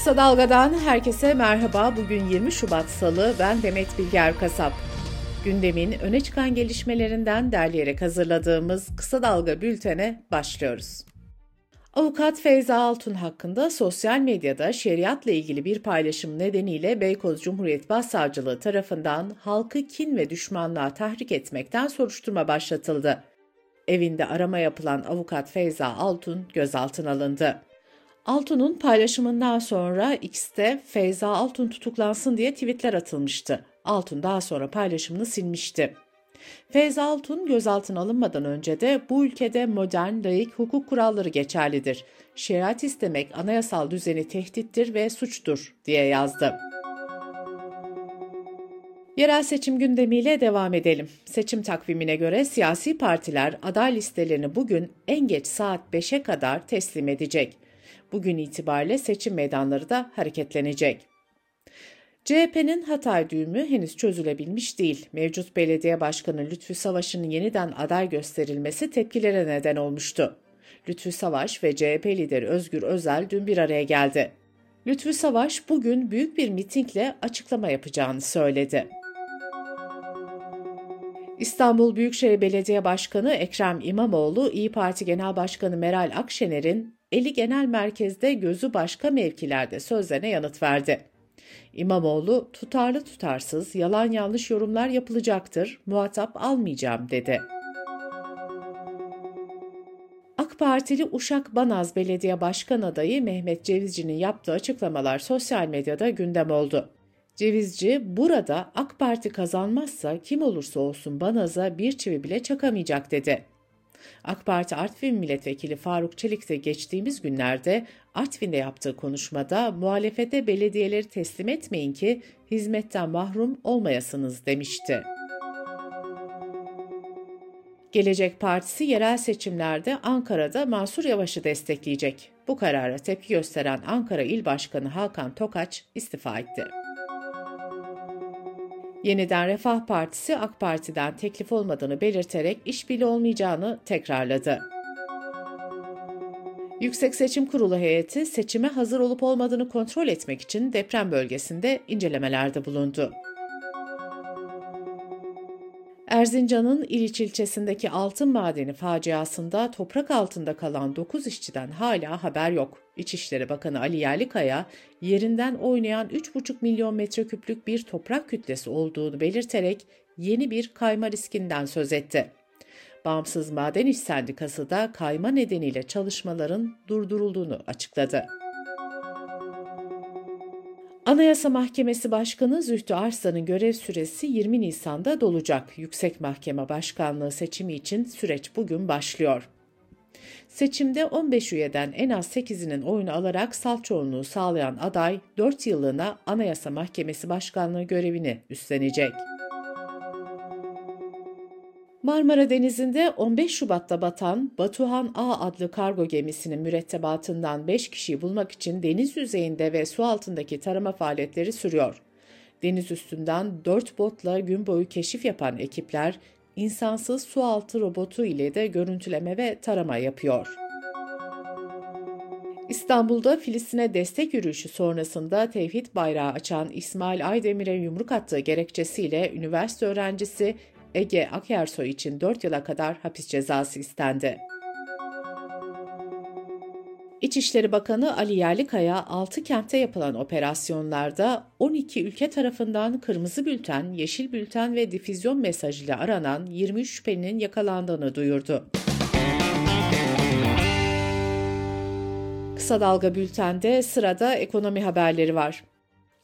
Kısa Dalga'dan herkese merhaba. Bugün 20 Şubat Salı. Ben Demet Bilge Erkasap. Gündemin öne çıkan gelişmelerinden derleyerek hazırladığımız Kısa Dalga bültene başlıyoruz. Avukat Feyza Altun hakkında sosyal medyada şeriatla ilgili bir paylaşım nedeniyle Beykoz Cumhuriyet Başsavcılığı tarafından halkı kin ve düşmanlığa tahrik etmekten soruşturma başlatıldı. Evinde arama yapılan avukat Feyza Altun gözaltına alındı. Altun'un paylaşımından sonra X'te Feyza Altun tutuklansın diye tweetler atılmıştı. Altun daha sonra paylaşımını silmişti. Feyza Altun gözaltına alınmadan önce de bu ülkede modern, layık hukuk kuralları geçerlidir. Şeriat istemek anayasal düzeni tehdittir ve suçtur diye yazdı. Yerel seçim gündemiyle devam edelim. Seçim takvimine göre siyasi partiler aday listelerini bugün en geç saat 5'e kadar teslim edecek. Bugün itibariyle seçim meydanları da hareketlenecek. CHP'nin Hatay düğümü henüz çözülebilmiş değil. Mevcut belediye başkanı Lütfü Savaş'ın yeniden aday gösterilmesi tepkilere neden olmuştu. Lütfü Savaş ve CHP lideri Özgür Özel dün bir araya geldi. Lütfü Savaş bugün büyük bir mitingle açıklama yapacağını söyledi. İstanbul Büyükşehir Belediye Başkanı Ekrem İmamoğlu, İyi Parti Genel Başkanı Meral Akşener'in eli genel merkezde gözü başka mevkilerde sözlerine yanıt verdi. İmamoğlu tutarlı tutarsız, yalan yanlış yorumlar yapılacaktır, muhatap almayacağım dedi. AK Partili Uşak Banaz Belediye Başkan adayı Mehmet Cevizci'nin yaptığı açıklamalar sosyal medyada gündem oldu. Cevizci, burada AK Parti kazanmazsa kim olursa olsun Banaz'a bir çivi bile çakamayacak dedi. AK Parti Artvin Milletvekili Faruk Çelik de geçtiğimiz günlerde Artvin'de yaptığı konuşmada muhalefete belediyeleri teslim etmeyin ki hizmetten mahrum olmayasınız demişti. Gelecek Partisi yerel seçimlerde Ankara'da Mansur Yavaş'ı destekleyecek. Bu karara tepki gösteren Ankara İl Başkanı Hakan Tokaç istifa etti. Yeniden Refah Partisi AK Parti'den teklif olmadığını belirterek işbirliği olmayacağını tekrarladı. Yüksek Seçim Kurulu heyeti seçime hazır olup olmadığını kontrol etmek için deprem bölgesinde incelemelerde bulundu. Erzincan'ın İliç ilçesindeki altın madeni faciasında toprak altında kalan 9 işçiden hala haber yok. İçişleri Bakanı Ali Yerlikaya, yerinden oynayan 3,5 milyon metreküplük bir toprak kütlesi olduğunu belirterek yeni bir kayma riskinden söz etti. Bağımsız Maden İş Sendikası da kayma nedeniyle çalışmaların durdurulduğunu açıkladı. Anayasa Mahkemesi Başkanı Zühtü Arslan'ın görev süresi 20 Nisan'da dolacak. Yüksek Mahkeme Başkanlığı seçimi için süreç bugün başlıyor. Seçimde 15 üyeden en az 8'inin oyunu alarak salt çoğunluğu sağlayan aday 4 yıllığına Anayasa Mahkemesi Başkanlığı görevini üstlenecek. Marmara Denizi'nde 15 Şubat'ta batan Batuhan A adlı kargo gemisinin mürettebatından 5 kişiyi bulmak için deniz yüzeyinde ve su altındaki tarama faaliyetleri sürüyor. Deniz üstünden 4 botla gün boyu keşif yapan ekipler insansız su altı robotu ile de görüntüleme ve tarama yapıyor. İstanbul'da Filistin'e destek yürüyüşü sonrasında tevhid bayrağı açan İsmail Aydemir'e yumruk attığı gerekçesiyle üniversite öğrencisi Ege Akyersoy için 4 yıla kadar hapis cezası istendi. İçişleri Bakanı Ali Yerlikaya 6 kentte yapılan operasyonlarda 12 ülke tarafından kırmızı bülten, yeşil bülten ve difüzyon mesajıyla aranan 23 şüphelinin yakalandığını duyurdu. Kısa Dalga Bülten'de sırada ekonomi haberleri var.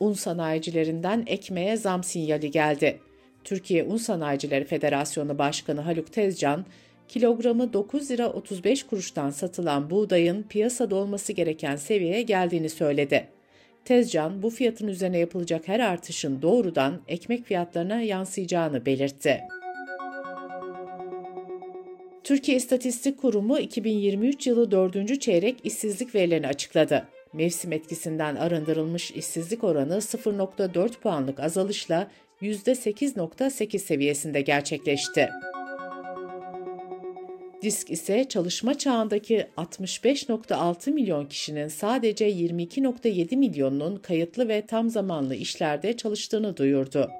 Un sanayicilerinden ekmeğe zam sinyali geldi. Türkiye Un Sanayicileri Federasyonu Başkanı Haluk Tezcan, kilogramı 9 lira 35 kuruştan satılan buğdayın piyasada olması gereken seviyeye geldiğini söyledi. Tezcan, bu fiyatın üzerine yapılacak her artışın doğrudan ekmek fiyatlarına yansıyacağını belirtti. Türkiye İstatistik Kurumu 2023 yılı 4. çeyrek işsizlik verilerini açıkladı. Mevsim etkisinden arındırılmış işsizlik oranı 0.4 puanlık azalışla %8.8 seviyesinde gerçekleşti. Disk ise çalışma çağındaki 65.6 milyon kişinin sadece 22.7 milyonunun kayıtlı ve tam zamanlı işlerde çalıştığını duyurdu.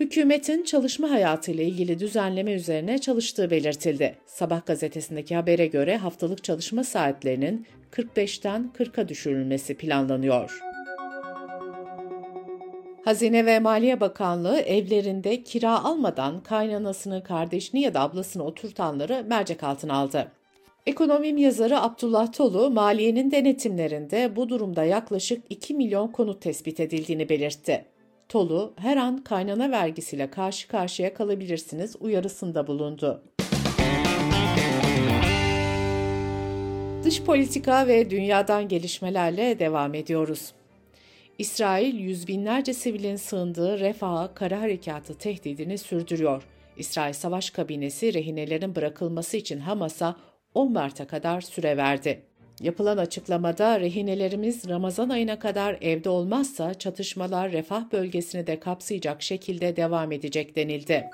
Hükümetin çalışma hayatıyla ilgili düzenleme üzerine çalıştığı belirtildi. Sabah gazetesindeki habere göre haftalık çalışma saatlerinin 45'ten 40'a düşürülmesi planlanıyor. Hazine ve Maliye Bakanlığı evlerinde kira almadan kaynanasını, kardeşini ya da ablasını oturtanları mercek altına aldı. Ekonomim yazarı Abdullah Tolu, maliyenin denetimlerinde bu durumda yaklaşık 2 milyon konut tespit edildiğini belirtti. Tolu, her an kaynana vergisiyle karşı karşıya kalabilirsiniz uyarısında bulundu. Dış politika ve dünyadan gelişmelerle devam ediyoruz. İsrail yüz binlerce sivilin sığındığı Refah'a kara harekatı tehdidini sürdürüyor. İsrail Savaş Kabinesi rehinelerin bırakılması için Hamas'a 10 Mart'a kadar süre verdi. Yapılan açıklamada rehinelerimiz Ramazan ayına kadar evde olmazsa çatışmalar refah bölgesini de kapsayacak şekilde devam edecek denildi.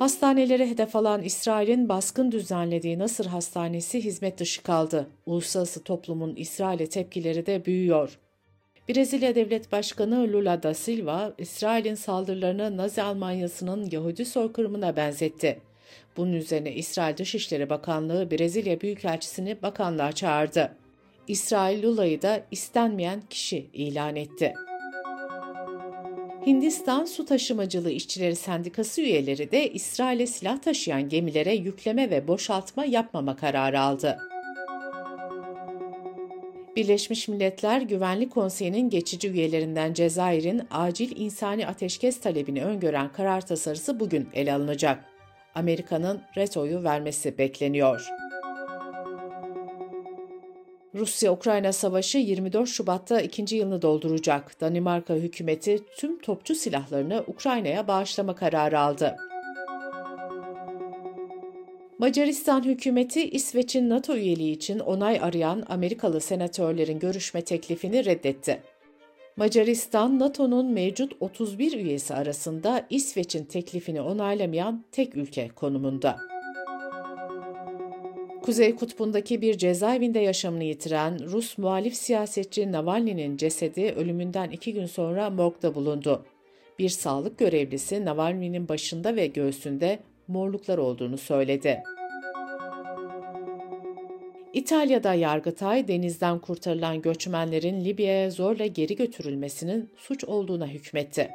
Hastanelere hedef alan İsrail'in baskın düzenlediği Nasır Hastanesi hizmet dışı kaldı. Uluslararası toplumun İsrail'e tepkileri de büyüyor. Brezilya Devlet Başkanı Lula da Silva, İsrail'in saldırılarını Nazi Almanyası'nın Yahudi soykırımına benzetti. Bunun üzerine İsrail Dışişleri Bakanlığı Brezilya Büyükelçisini bakanlığa çağırdı. İsrail Lula'yı da istenmeyen kişi ilan etti. Hindistan Su Taşımacılığı İşçileri Sendikası üyeleri de İsrail'e silah taşıyan gemilere yükleme ve boşaltma yapmama kararı aldı. Birleşmiş Milletler Güvenlik Konseyi'nin geçici üyelerinden Cezayir'in acil insani ateşkes talebini öngören karar tasarısı bugün ele alınacak. Amerika'nın retoyu vermesi bekleniyor. Rusya-Ukrayna savaşı 24 Şubat'ta ikinci yılını dolduracak. Danimarka hükümeti tüm topçu silahlarını Ukrayna'ya bağışlama kararı aldı. Macaristan hükümeti İsveç'in NATO üyeliği için onay arayan Amerikalı senatörlerin görüşme teklifini reddetti. Macaristan, NATO'nun mevcut 31 üyesi arasında İsveç'in teklifini onaylamayan tek ülke konumunda. Kuzey Kutbu'ndaki bir cezaevinde yaşamını yitiren Rus muhalif siyasetçi Navalny'nin cesedi ölümünden iki gün sonra morgda bulundu. Bir sağlık görevlisi Navalny'nin başında ve göğsünde morluklar olduğunu söyledi. İtalya'da Yargıtay denizden kurtarılan göçmenlerin Libya'ya zorla geri götürülmesinin suç olduğuna hükmetti.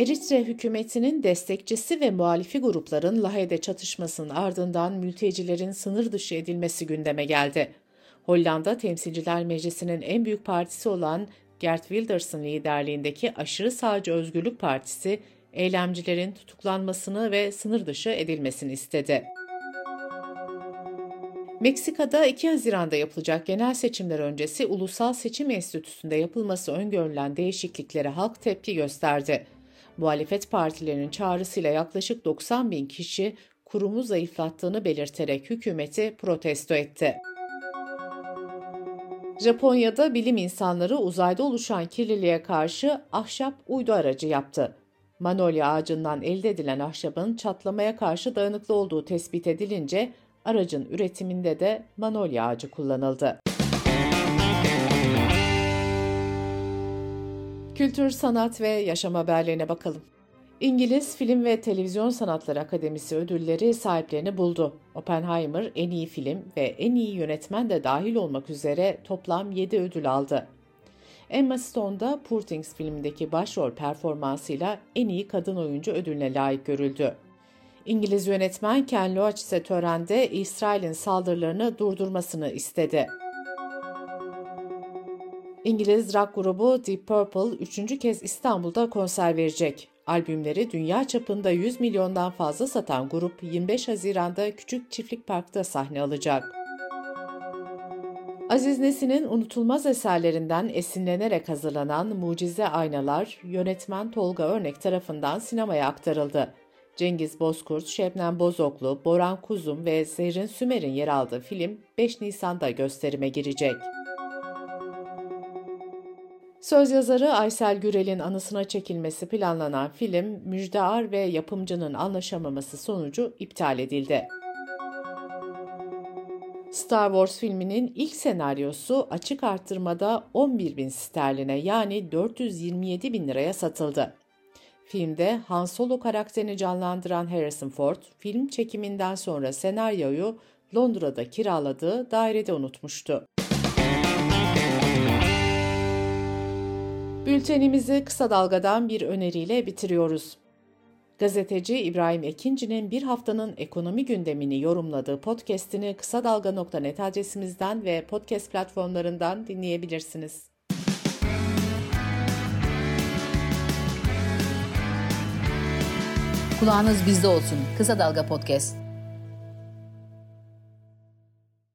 Eritre hükümetinin destekçisi ve muhalifi grupların Lahey'de çatışmasının ardından mültecilerin sınır dışı edilmesi gündeme geldi. Hollanda Temsilciler Meclisi'nin en büyük partisi olan Gert Wilders'ın liderliğindeki aşırı sağcı Özgürlük Partisi, eylemcilerin tutuklanmasını ve sınır dışı edilmesini istedi. Meksika'da 2 Haziran'da yapılacak genel seçimler öncesi Ulusal Seçim Enstitüsü'nde yapılması öngörülen değişikliklere halk tepki gösterdi. Muhalefet partilerinin çağrısıyla yaklaşık 90 bin kişi kurumu zayıflattığını belirterek hükümeti protesto etti. Japonya'da bilim insanları uzayda oluşan kirliliğe karşı ahşap uydu aracı yaptı. Manolya ağacından elde edilen ahşabın çatlamaya karşı dayanıklı olduğu tespit edilince aracın üretiminde de manolya ağacı kullanıldı. Kültür, sanat ve yaşam haberlerine bakalım. İngiliz Film ve Televizyon Sanatları Akademisi ödülleri sahiplerini buldu. Oppenheimer en iyi film ve en iyi yönetmen de dahil olmak üzere toplam 7 ödül aldı. Emma Stone da Poor Things filmindeki başrol performansıyla en iyi kadın oyuncu ödülüne layık görüldü. İngiliz yönetmen Ken Loach ise törende İsrail'in saldırılarını durdurmasını istedi. İngiliz rock grubu Deep Purple üçüncü kez İstanbul'da konser verecek. Albümleri dünya çapında 100 milyondan fazla satan grup 25 Haziran'da Küçük Çiftlik Park'ta sahne alacak. Aziz Nesin'in unutulmaz eserlerinden esinlenerek hazırlanan Mucize Aynalar, yönetmen Tolga Örnek tarafından sinemaya aktarıldı. Cengiz Bozkurt, Şebnem Bozoklu, Boran Kuzum ve Zerrin Sümer'in yer aldığı film 5 Nisan'da gösterime girecek. Söz yazarı Aysel Gürel'in anısına çekilmesi planlanan film Müjde Ar ve yapımcının anlaşamaması sonucu iptal edildi. Star Wars filminin ilk senaryosu açık arttırmada 11 bin sterline yani 427 bin liraya satıldı. Filmde Han Solo karakterini canlandıran Harrison Ford, film çekiminden sonra senaryoyu Londra'da kiraladığı dairede unutmuştu. Bültenimizi kısa dalgadan bir öneriyle bitiriyoruz. Gazeteci İbrahim Ekinci'nin bir haftanın ekonomi gündemini yorumladığı podcast'ini kısa dalga.net adresimizden ve podcast platformlarından dinleyebilirsiniz. Kulağınız bizde olsun. Kısa Dalga Podcast.